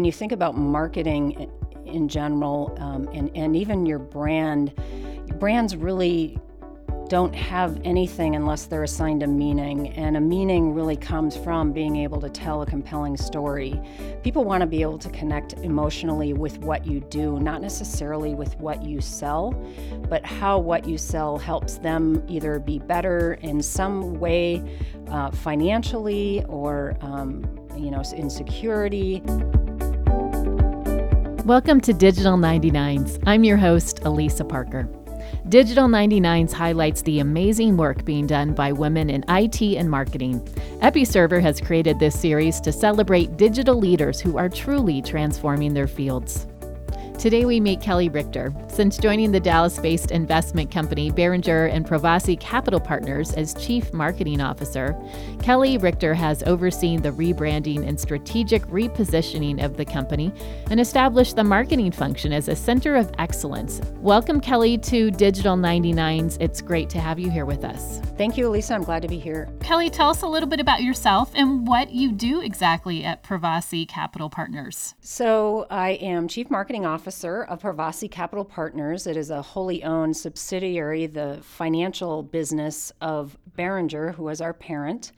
when you think about marketing in general um, and, and even your brand, brands really don't have anything unless they're assigned a meaning. And a meaning really comes from being able to tell a compelling story. People want to be able to connect emotionally with what you do, not necessarily with what you sell, but how what you sell helps them either be better in some way uh, financially or, um, you know, in security. Welcome to Digital 99s. I'm your host, Elisa Parker. Digital 99s highlights the amazing work being done by women in IT and marketing. EpiServer has created this series to celebrate digital leaders who are truly transforming their fields. Today we meet Kellie Richter. Since joining the Dallas based investment company Behringer and Provasi Capital Partners as Chief Marketing Officer, Kellie Richter has overseen the rebranding and strategic repositioning of the company and established the marketing function as a center of excellence. Welcome, Kellie, to Digital 99s. It's great to have you here with us. Thank you, Elisa. I'm glad to be here. Kellie, tell us a little bit about yourself and what you do exactly at Provasi Capital Partners. So, I am Chief Marketing Officer officer of Provasi Capital Partners. It is a wholly owned subsidiary, the financial business of Behringer, who is our parent.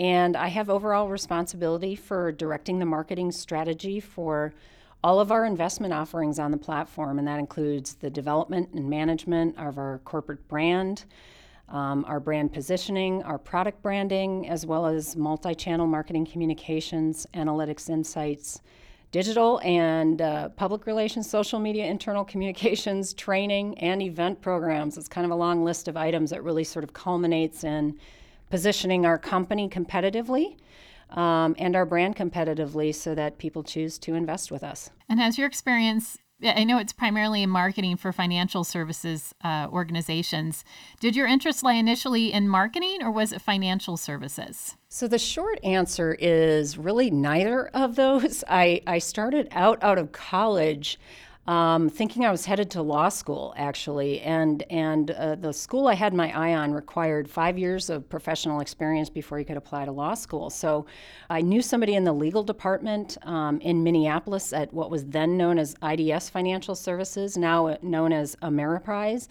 And I have overall responsibility for directing the marketing strategy for all of our investment offerings on the platform, and that includes the development and management of our corporate brand, um, our brand positioning, our product branding, as well as multi channel marketing communications, analytics insights, digital and uh, public relations, social media, internal communications, training, and event programs. It's kind of a long list of items that really sort of culminates in positioning our company competitively. Um, and our brand competitively so that people choose to invest with us. And has your experience I know it's primarily in marketing for financial services uh, organizations. Did your interest lie initially in marketing or was it financial services? So the short answer is really neither of those. I, I started out out of college um, thinking I was headed to law school, actually. And, and uh, the school I had my eye on required five years of professional experience before you could apply to law school. So I knew somebody in the legal department um, in Minneapolis at what was then known as IDS Financial Services, now known as Ameriprise.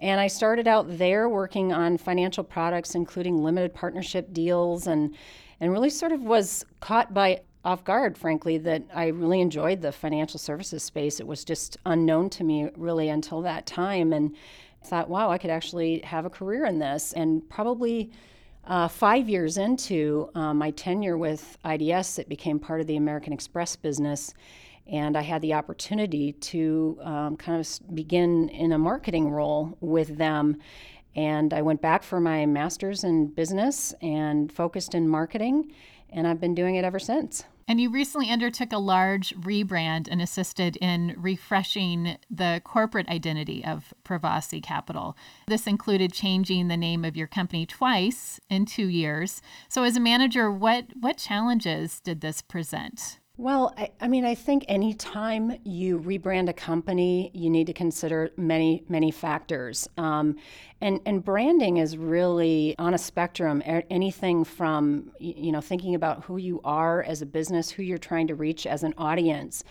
And I started out there working on financial products, including limited partnership deals, and, and really sort of was caught by off guard, frankly, that I really enjoyed the financial services space. It was just unknown to me really until that time. And thought, wow, I could actually have a career in this. And probably uh, five years into uh, my tenure with IDS, it became part of the American Express business. And I had the opportunity to um, kind of begin in a marketing role with them. And I went back for my master's in business and focused in marketing. And I've been doing it ever since. And you recently undertook a large rebrand and assisted in refreshing the corporate identity of Provasi Capital. This included changing the name of your company twice in two years. So, as a manager, what, what challenges did this present? Well, I, I, mean, I think anytime you rebrand a company, you need to consider many, many factors. Um, and, and branding is really on a spectrum, anything from, you know, thinking about who you are as a business, who you're trying to reach as an audience.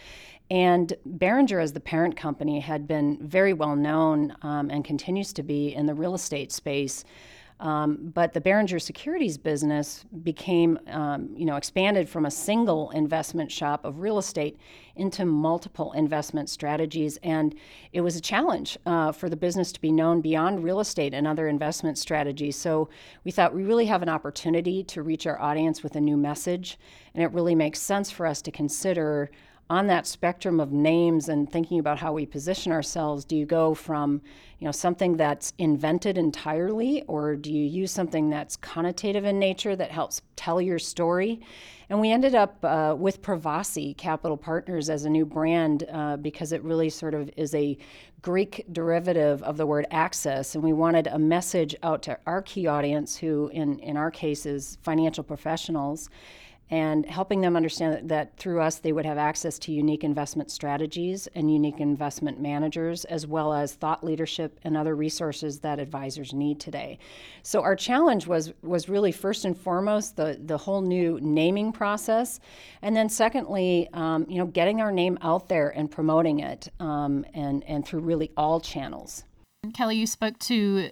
And Behringer, as the parent company, had been very well known um, and continues to be in the real estate space. Um, but the Behringer Securities business became, um, you know, expanded from a single investment shop of real estate into multiple investment strategies, and it was a challenge uh, for the business to be known beyond real estate and other investment strategies. So we thought we really have an opportunity to reach our audience with a new message, and it really makes sense for us to consider on that spectrum of names and thinking about how we position ourselves, do you go from you know something that's invented entirely, or do you use something that's connotative in nature that helps tell your story? And we ended up uh, with Provasi Capital Partners as a new brand uh, because it really sort of is a Greek derivative of the word access, and we wanted a message out to our key audience, who in in our case is financial professionals and helping them understand that, that, through us they would have access to unique investment strategies and unique investment managers, as well as thought leadership and other resources that advisors need today. So our challenge was was really first and foremost the the whole new naming process, and then secondly, um, you know, getting our name out there and promoting it, um, and and through really all channels. Kellie, you spoke to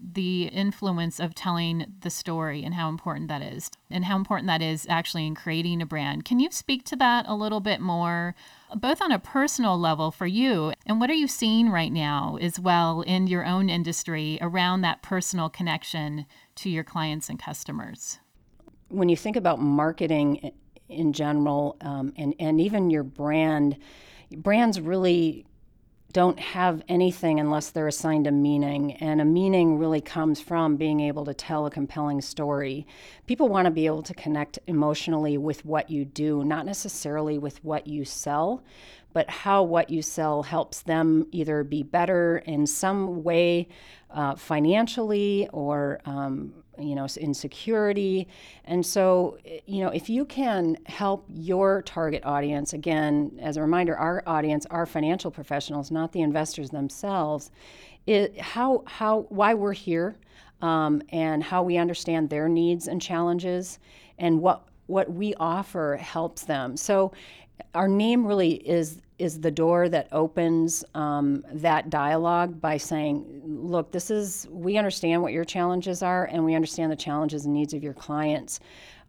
the influence of telling the story and how important that is, and how important that is actually in creating a brand. Can you speak to that a little bit more, both on a personal level for you, and what are you seeing right now as well in your own industry around that personal connection to your clients and customers? When you think about marketing in general, um, and and even your brand, brands really don't have anything unless they're assigned a meaning. And a meaning really comes from being able to tell a compelling story. People want to be able to connect emotionally with what you do, not necessarily with what you sell, but how what you sell helps them either be better in some way uh, financially or um, you know insecurity and so you know if you can help your target audience again as a reminder our audience are financial professionals not the investors themselves. It, how how why we're here um, and how we understand their needs and challenges and what what we offer helps them. So our name really is is the door that opens um, that dialogue by saying, look, this is, we understand what your challenges are and we understand the challenges and needs of your clients.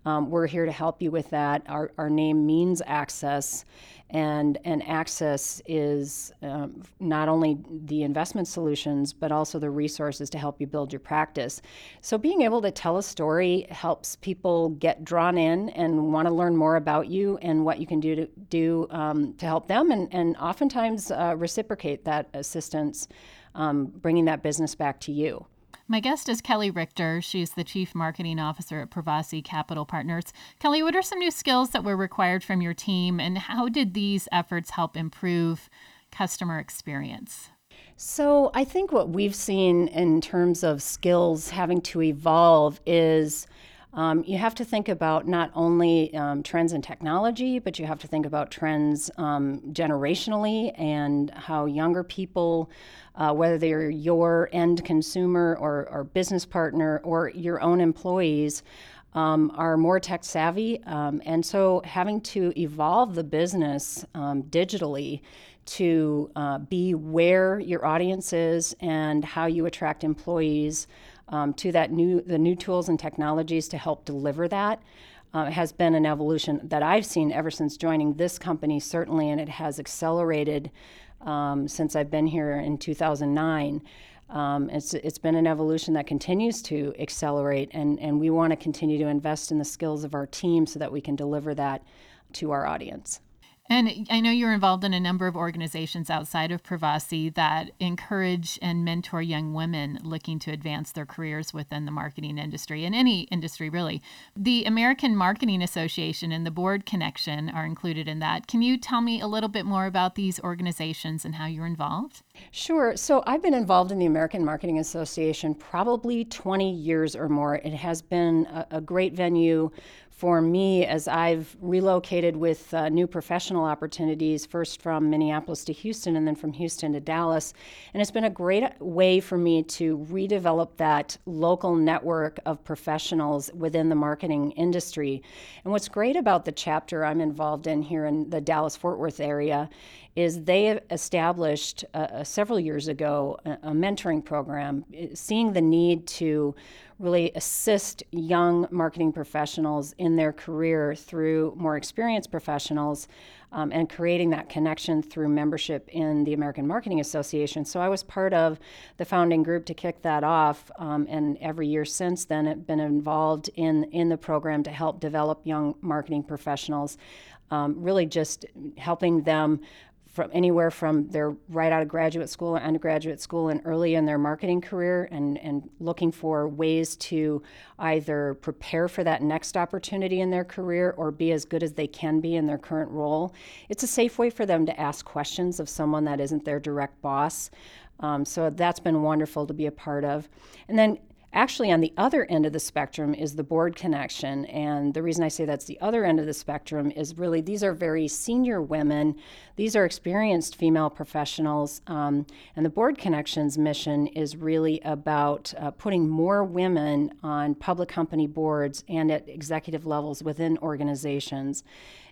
Um, we're here to help you with that. Our, our name means access, and, and access is um, not only the investment solutions, but also the resources to help you build your practice. So, being able to tell a story helps people get drawn in and want to learn more about you and what you can do to do um, to help them, and, and oftentimes uh, reciprocate that assistance, um, bringing that business back to you. My guest is Kellie Richter. She's the Chief Marketing Officer at Provasi Capital Partners. Kellie, what are some new skills that were required from your team, and how did these efforts help improve customer experience? So, I think what we've seen in terms of skills having to evolve is um, you have to think about not only um, trends in technology, but you have to think about trends um, generationally and how younger people, uh, whether they're your end consumer or, or, business partner or your own employees, um, are more tech savvy. Um, and so having to evolve the business um, digitally to uh, be where your audience is and how you attract employees um, to that new the new tools and technologies to help deliver that uh, has been an evolution that I've seen ever since joining this company, certainly, and it has accelerated um, since I've been here in 2009. Um, it's, it's been an evolution that continues to accelerate, and, and we want to continue to invest in the skills of our team so that we can deliver that to our audience. And I know you're involved in a number of organizations outside of Provasi that encourage and mentor young women looking to advance their careers within the marketing industry and any industry really. The American Marketing Association and the Board Connection are included in that. Can you tell me a little bit more about these organizations and how you're involved? Sure. So I've been involved in the American Marketing Association probably 20 years or more. It has been a, a great venue for me as I've relocated with uh, new opportunities, first from Minneapolis to Houston and then from Houston to Dallas. And it's been a great way for me to redevelop that local network of professionals within the marketing industry. And what's great about the chapter I'm involved in here in the Dallas Fort Worth area is they established uh, uh, several years ago a, a mentoring program, seeing the need to really assist young marketing professionals in their career through more experienced professionals um, and creating that connection through membership in the American Marketing Association. So I was part of the founding group to kick that off, um, and every year since then, I've been involved in, in the program to help develop young marketing professionals. Um, really just helping them from anywhere from they're right out of graduate school or undergraduate school and early in their marketing career and, and looking for ways to either prepare for that next opportunity in their career or be as good as they can be in their current role. It's a safe way for them to ask questions of someone that isn't their direct boss. Um, so that's been wonderful to be a part of. And then Actually, on the other end of the spectrum is the board connection. And the reason I say that's the other end of the spectrum is really these are very senior women. These are experienced female professionals. Um, and the board connections mission is really about uh, putting more women on public company boards and at executive levels within organizations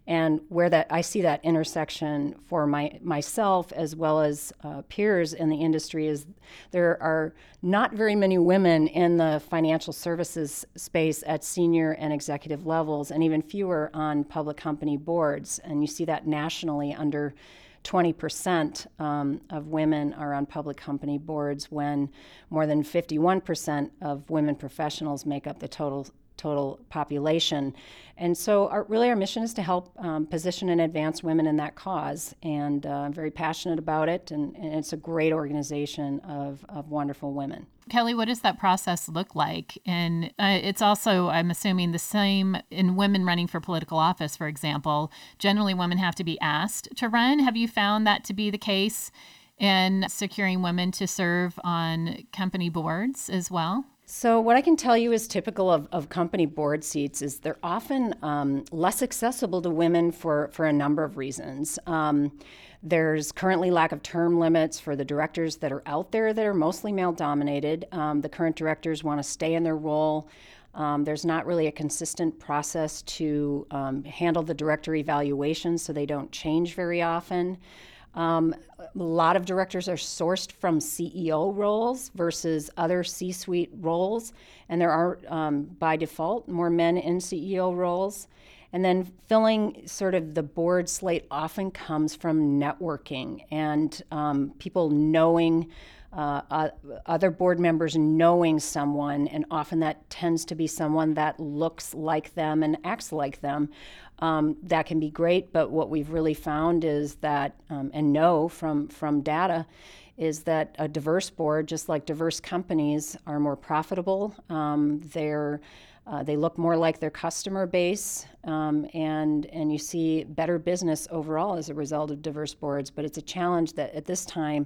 and where that I see that intersection for my myself as well as uh, peers in the industry is there are not very many women in the financial services space at senior and executive levels, and even fewer on public company boards. And you see that nationally under 20% um, of women are on public company boards when more than 51% of women professionals make up the total total population. And so, our, really, our mission is to help um, position and advance women in that cause. And uh, I'm very passionate about it, and, and, it's a great organization of, of wonderful women. Kellie, what does that process look like? And uh, it's also, I'm assuming, the same in women running for political office, for example. Generally, women have to be asked to run. Have you found that to be the case in securing women to serve on company boards as well? So, what I can tell you is typical of, of company board seats is they're often um, less accessible to women for, for a number of reasons. Um, there's currently lack of term limits for the directors that are out there that are mostly male dominated. Um, the current directors want to stay in their role. Um, there's not really a consistent process to um, handle the director evaluations, so they don't change very often. Um, a lot of directors are sourced from CEO roles versus other C suite roles, and there are, um, by default, more men in CEO roles. And then filling sort of the board slate often comes from networking and um, people knowing. Uh, uh, other board members knowing someone, and often that tends to be someone that looks like them and acts like them um, that can be great. But what we've really found is that, um, and know from from data, is that a diverse board, just like diverse companies, are more profitable. Um, they're uh, they look more like their customer base, um, and and you see better business overall as a result of diverse boards. But it's a challenge that at this time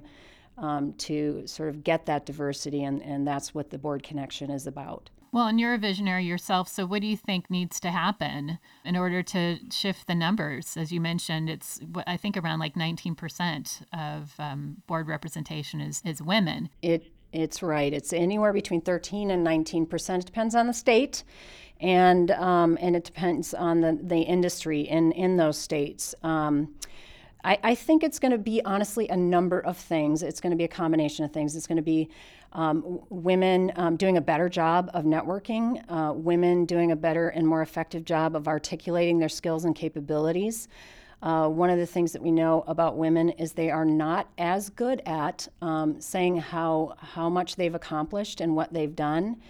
um, to sort of get that diversity, and, and that's what the board connection is about. Well, and you're a visionary yourself. So, what do you think needs to happen in order to shift the numbers? As you mentioned, it's I think around like 19% of um, board representation is is women. It it's right. It's anywhere between 13 and 19%. It depends on the state, and um, and it depends on the the industry in in those states. Um, I, I think it's going to be honestly a number of things. It's going to be a combination of things. It's going to be um, women um, doing a better job of networking, uh, women doing a better and more effective job of articulating their skills and capabilities. Uh, one of the things that we know about women is they are not as good at um, saying how how much they've accomplished and what they've done,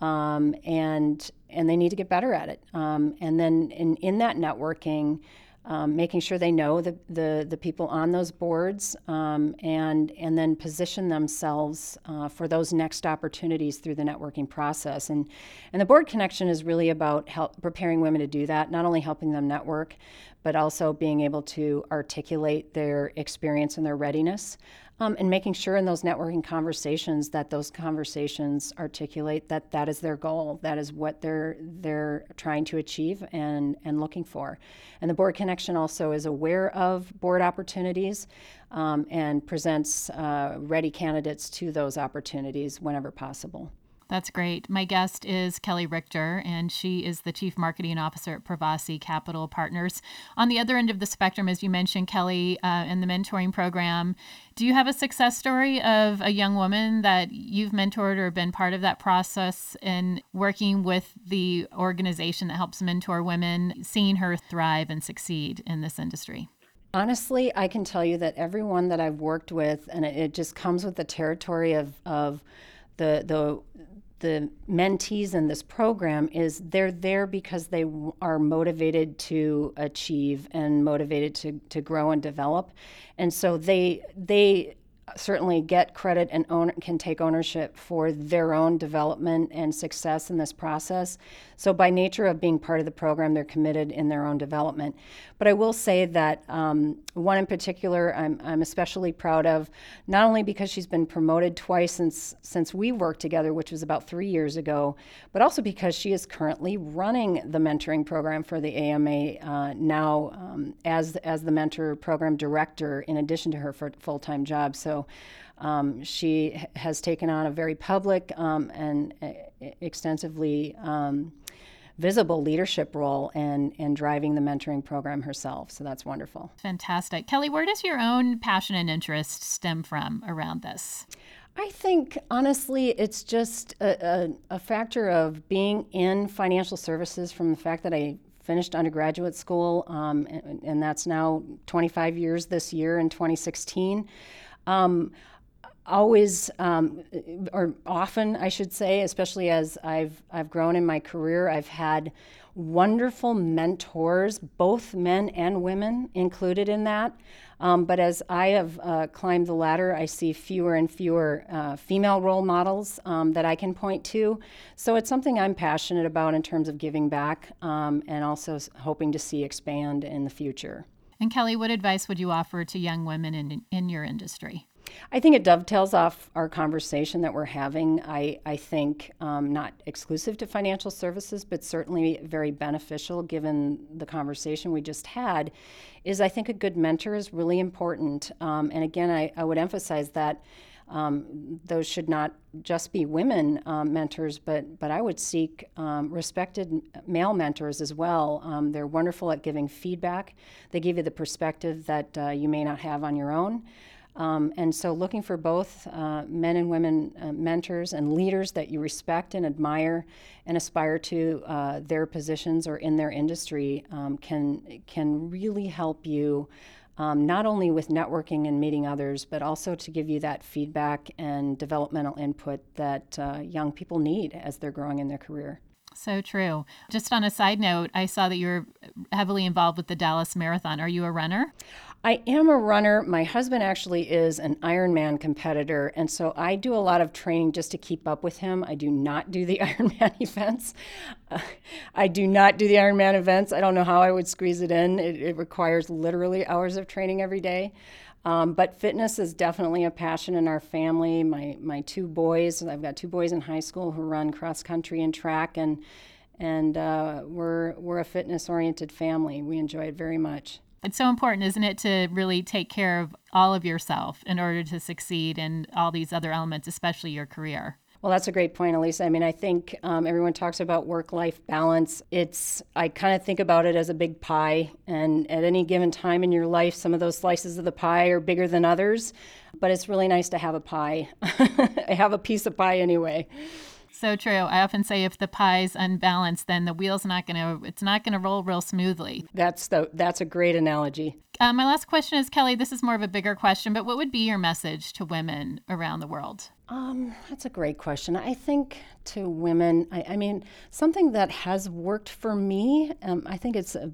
um, and and they need to get better at it. Um, and then in in that networking um, making sure they know the, the, the people on those boards um, and, and then position themselves uh, for those next opportunities through the networking process. And, and the board connection is really about help, preparing women to do that, not only helping them network, but also being able to articulate their experience and their readiness um, and making sure in those networking conversations that those conversations articulate that that is their goal, that is what they're they're trying to achieve and and looking for. And the board connection also is aware of board opportunities um, and presents uh, ready candidates to those opportunities whenever possible. That's great. My guest is Kellie Richter, and she is the Chief Marketing Officer at Provasi Capital Partners. On the other end of the spectrum, as you mentioned, Kellie, uh, in the mentoring program, do you have a success story of a young woman that you've mentored or been part of that process in working with the organization that helps mentor women, seeing her thrive and succeed in this industry? Honestly, I can tell you that everyone that I've worked with, and it, it just comes with the territory of, of the the the mentees in this program is they're there because they are motivated to achieve and motivated to, to grow and develop. And so they they certainly get credit and own, can take ownership for their own development and success in this process. So, by nature of being part of the program, they're committed in their own development. But I will say that um, one in particular I'm, I'm especially proud of, not only because she's been promoted twice since, since we worked together, which was about three years ago, but also because she is currently running the mentoring program for the AMA uh, now um, as, as the mentor program director, in addition to her full time job. So, um, she has taken on a very public um, and uh, extensively um, visible leadership role in, in driving the mentoring program herself. So that's wonderful. Fantastic. Kellie, where does your own passion and interest stem from around this? I think honestly, it's just a, a, a, factor of being in financial services from the fact that I finished undergraduate school, um, and, and, that's now 25 years this year in 2016. Um, always um, or often I should say especially as I've I've grown in my career I've had wonderful mentors both men and women included in that um, but as I have uh, climbed the ladder I see fewer and fewer uh, female role models um, that I can point to so it's something I'm passionate about in terms of giving back um, and also hoping to see expand in the future. And Kellie, what advice would you offer to young women in, in your industry? I think it dovetails off our conversation that we're having. I, I think um, not exclusive to financial services, but certainly very beneficial given the conversation we just had, is I think a good mentor is really important. Um, and again, I, I would emphasize that. Um, those should not just be women um, mentors, but but I would seek um, respected male mentors as well. Um, they're wonderful at giving feedback. They give you the perspective that uh, you may not have on your own. Um, and so, looking for both uh, men and women uh, mentors and leaders that you respect and admire and aspire to uh, their positions or in their industry um, can can really help you. Um, not only with networking and meeting others, but also to give you that feedback and developmental input that uh, young people need as they're growing in their career. So true. Just on a side note, I saw that you're heavily involved with the Dallas Marathon. Are you a runner? I am a runner. My husband actually is an Ironman competitor, and so I do a lot of training just to keep up with him. I do not do the Ironman events. Uh, I do not do the Ironman events. I don't know how I would squeeze it in. It, it requires literally hours of training every day. Um, but fitness is definitely a passion in our family. My my two boys, I've got two boys in high school who run cross country and track, and and uh, we're we're a fitness oriented family. We enjoy it very much. It's so important, isn't it, to really take care of all of yourself in order to succeed in all these other elements, especially your career. Well, that's a great point, Elisa. I mean, I think um, everyone talks about work life balance. It's, I kind of think about it as a big pie. And at any given time in your life, some of those slices of the pie are bigger than others. But it's really nice to have a pie. I have a piece of pie anyway. So true. I often say if the pie's unbalanced, then the wheel's not going to it's not going to roll real smoothly. That's the that's a great analogy. Uh, my last question is Kellie. This is more of a bigger question, but what would be your message to women around the world? Um, that's a great question. I think to women, I, I mean, something that has worked for me. Um, I think it's a,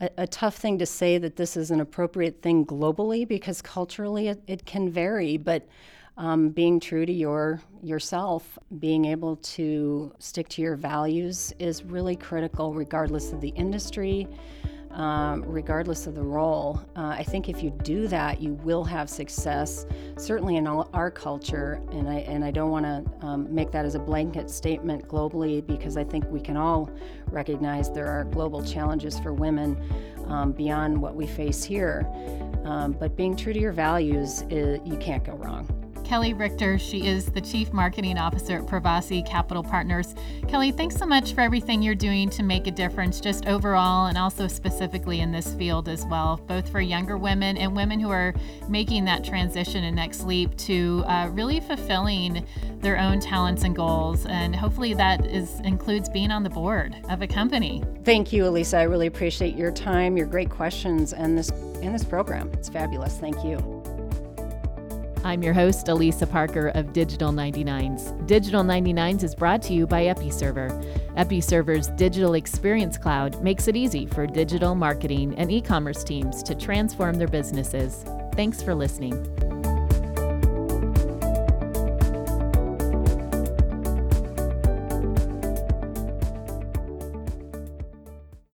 a, a, tough thing to say that this is an appropriate thing globally because culturally it, it can vary, but um, being true to your yourself, being able to stick to your values is really critical, regardless of the industry, um, regardless of the role. Uh, I think if you do that, you will have success. Certainly in all, our culture, and I and I don't want to um, make that as a blanket statement globally because I think we can all recognize there are global challenges for women um, beyond what we face here. Um, but being true to your values, is, you can't go wrong. Kellie Richter. She is the Chief Marketing Officer at Provasi Capital Partners. Kellie, thanks so much for everything you're doing to make a difference, just overall and also specifically in this field as well, both for younger women and women who are making that transition and next leap to uh, really fulfilling their own talents and goals. And hopefully that is includes being on the board of a company. Thank you, Elisa. I really appreciate your time, your great questions, and this and this program. It's fabulous. Thank you. I'm your host, Elisa Parker of Digital 99s. Digital 99s is brought to you by EpiServer. EpiServer's Digital Experience Cloud makes it easy for digital marketing and e commerce teams to transform their businesses. Thanks for listening.